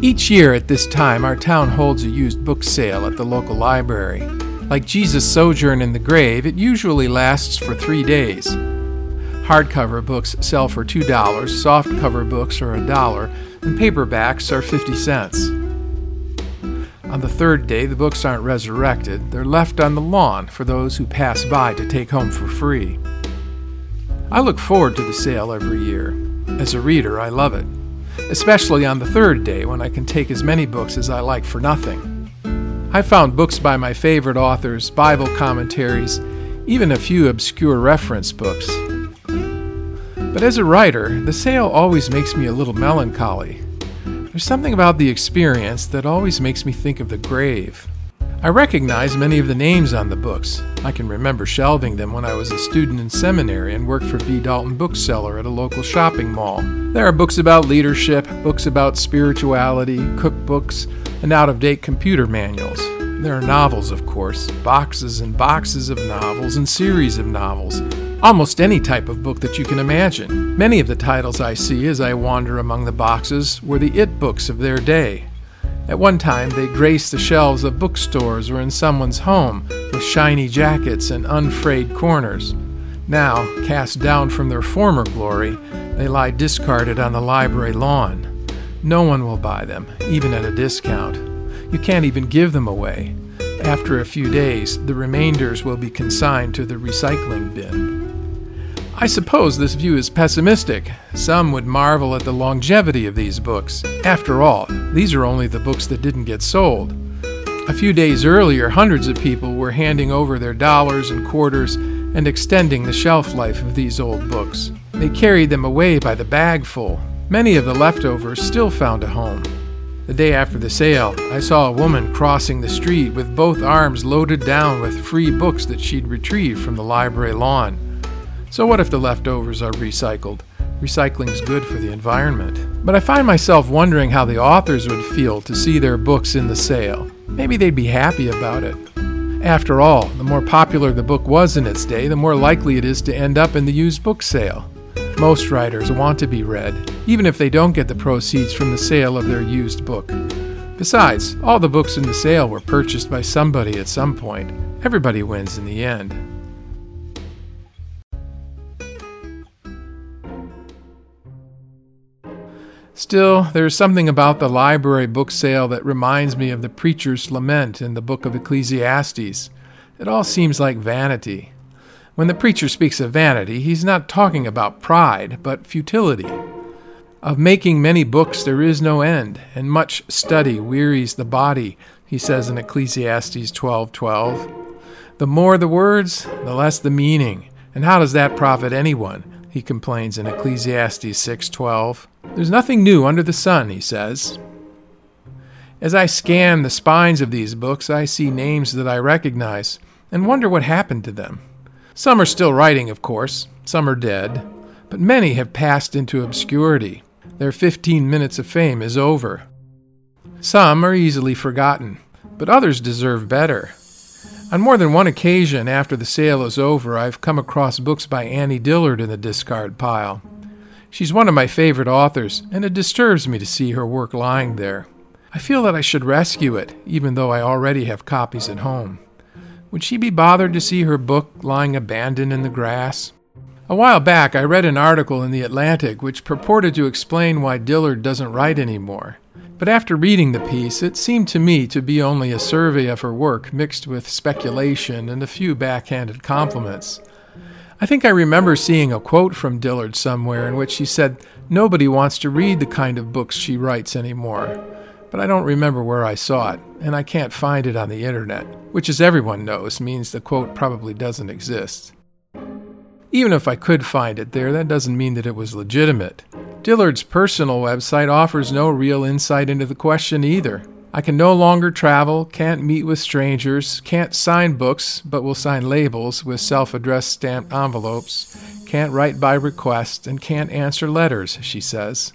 Each year at this time, our town holds a used book sale at the local library. Like Jesus' sojourn in the grave, it usually lasts for three days. Hardcover books sell for $2, softcover books are a dollar, and paperbacks are 50 cents. On the third day, the books aren't resurrected, they're left on the lawn for those who pass by to take home for free. I look forward to the sale every year. As a reader, I love it, especially on the third day when I can take as many books as I like for nothing. I found books by my favorite authors, Bible commentaries, even a few obscure reference books. But as a writer, the sale always makes me a little melancholy. There's something about the experience that always makes me think of the grave. I recognize many of the names on the books. I can remember shelving them when I was a student in seminary and worked for B. Dalton Bookseller at a local shopping mall. There are books about leadership, books about spirituality, cookbooks, and out of date computer manuals. There are novels, of course, boxes and boxes of novels and series of novels. Almost any type of book that you can imagine. Many of the titles I see as I wander among the boxes were the it books of their day. At one time, they graced the shelves of bookstores or in someone's home with shiny jackets and unfrayed corners. Now, cast down from their former glory, they lie discarded on the library lawn. No one will buy them, even at a discount. You can't even give them away. After a few days, the remainders will be consigned to the recycling bin. I suppose this view is pessimistic. Some would marvel at the longevity of these books. After all, these are only the books that didn't get sold. A few days earlier, hundreds of people were handing over their dollars and quarters and extending the shelf life of these old books. They carried them away by the bagful. Many of the leftovers still found a home. The day after the sale, I saw a woman crossing the street with both arms loaded down with free books that she'd retrieved from the library lawn. So, what if the leftovers are recycled? Recycling's good for the environment. But I find myself wondering how the authors would feel to see their books in the sale. Maybe they'd be happy about it. After all, the more popular the book was in its day, the more likely it is to end up in the used book sale. Most writers want to be read, even if they don't get the proceeds from the sale of their used book. Besides, all the books in the sale were purchased by somebody at some point. Everybody wins in the end. Still, there is something about the library book sale that reminds me of the preacher's lament in the book of Ecclesiastes. It all seems like vanity. When the preacher speaks of vanity, he's not talking about pride, but futility. Of making many books there is no end, and much study wearies the body, he says in Ecclesiastes 12:12. The more the words, the less the meaning, and how does that profit anyone? He complains in Ecclesiastes 6:12. There's nothing new under the sun, he says. As I scan the spines of these books, I see names that I recognize and wonder what happened to them. Some are still writing, of course, some are dead, but many have passed into obscurity. Their 15 minutes of fame is over. Some are easily forgotten, but others deserve better. On more than one occasion after the sale is over, I've come across books by Annie Dillard in the discard pile. She's one of my favorite authors, and it disturbs me to see her work lying there. I feel that I should rescue it, even though I already have copies at home. Would she be bothered to see her book lying abandoned in the grass? A while back, I read an article in The Atlantic which purported to explain why Dillard doesn't write anymore. But after reading the piece, it seemed to me to be only a survey of her work mixed with speculation and a few backhanded compliments. I think I remember seeing a quote from Dillard somewhere in which she said nobody wants to read the kind of books she writes anymore. But I don't remember where I saw it, and I can't find it on the internet, which, as everyone knows, means the quote probably doesn't exist. Even if I could find it there, that doesn't mean that it was legitimate. Dillard's personal website offers no real insight into the question either. I can no longer travel, can't meet with strangers, can't sign books, but will sign labels with self addressed stamped envelopes, can't write by request, and can't answer letters, she says.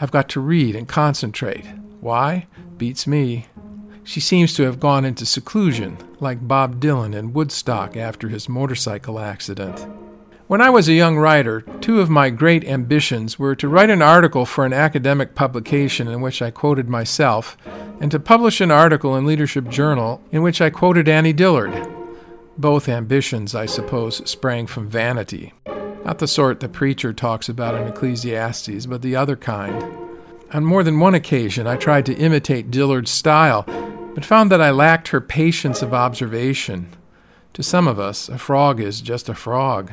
I've got to read and concentrate. Why? Beats me. She seems to have gone into seclusion, like Bob Dylan in Woodstock after his motorcycle accident. When I was a young writer, two of my great ambitions were to write an article for an academic publication in which I quoted myself, and to publish an article in Leadership Journal in which I quoted Annie Dillard. Both ambitions, I suppose, sprang from vanity. Not the sort the preacher talks about in Ecclesiastes, but the other kind. On more than one occasion, I tried to imitate Dillard's style, but found that I lacked her patience of observation. To some of us, a frog is just a frog.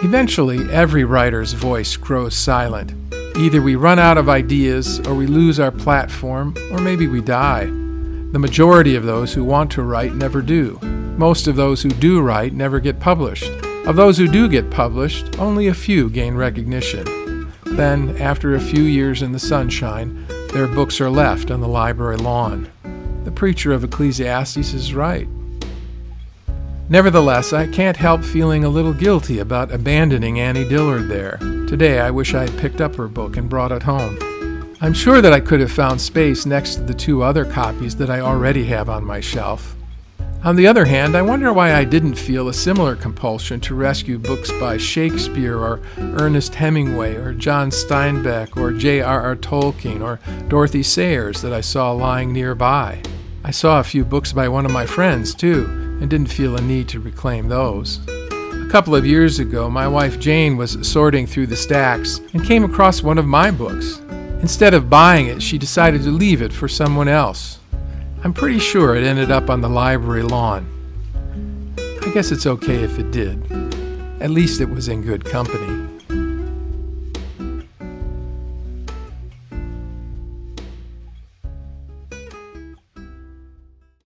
Eventually, every writer's voice grows silent. Either we run out of ideas, or we lose our platform, or maybe we die. The majority of those who want to write never do. Most of those who do write never get published. Of those who do get published, only a few gain recognition. Then, after a few years in the sunshine, their books are left on the library lawn. The preacher of Ecclesiastes is right. Nevertheless, I can't help feeling a little guilty about abandoning Annie Dillard there. Today, I wish I had picked up her book and brought it home. I'm sure that I could have found space next to the two other copies that I already have on my shelf. On the other hand, I wonder why I didn't feel a similar compulsion to rescue books by Shakespeare or Ernest Hemingway or John Steinbeck or J.R.R. Tolkien or Dorothy Sayers that I saw lying nearby. I saw a few books by one of my friends, too and didn't feel a need to reclaim those. A couple of years ago, my wife Jane was sorting through the stacks and came across one of my books. Instead of buying it, she decided to leave it for someone else. I'm pretty sure it ended up on the library lawn. I guess it's okay if it did. At least it was in good company.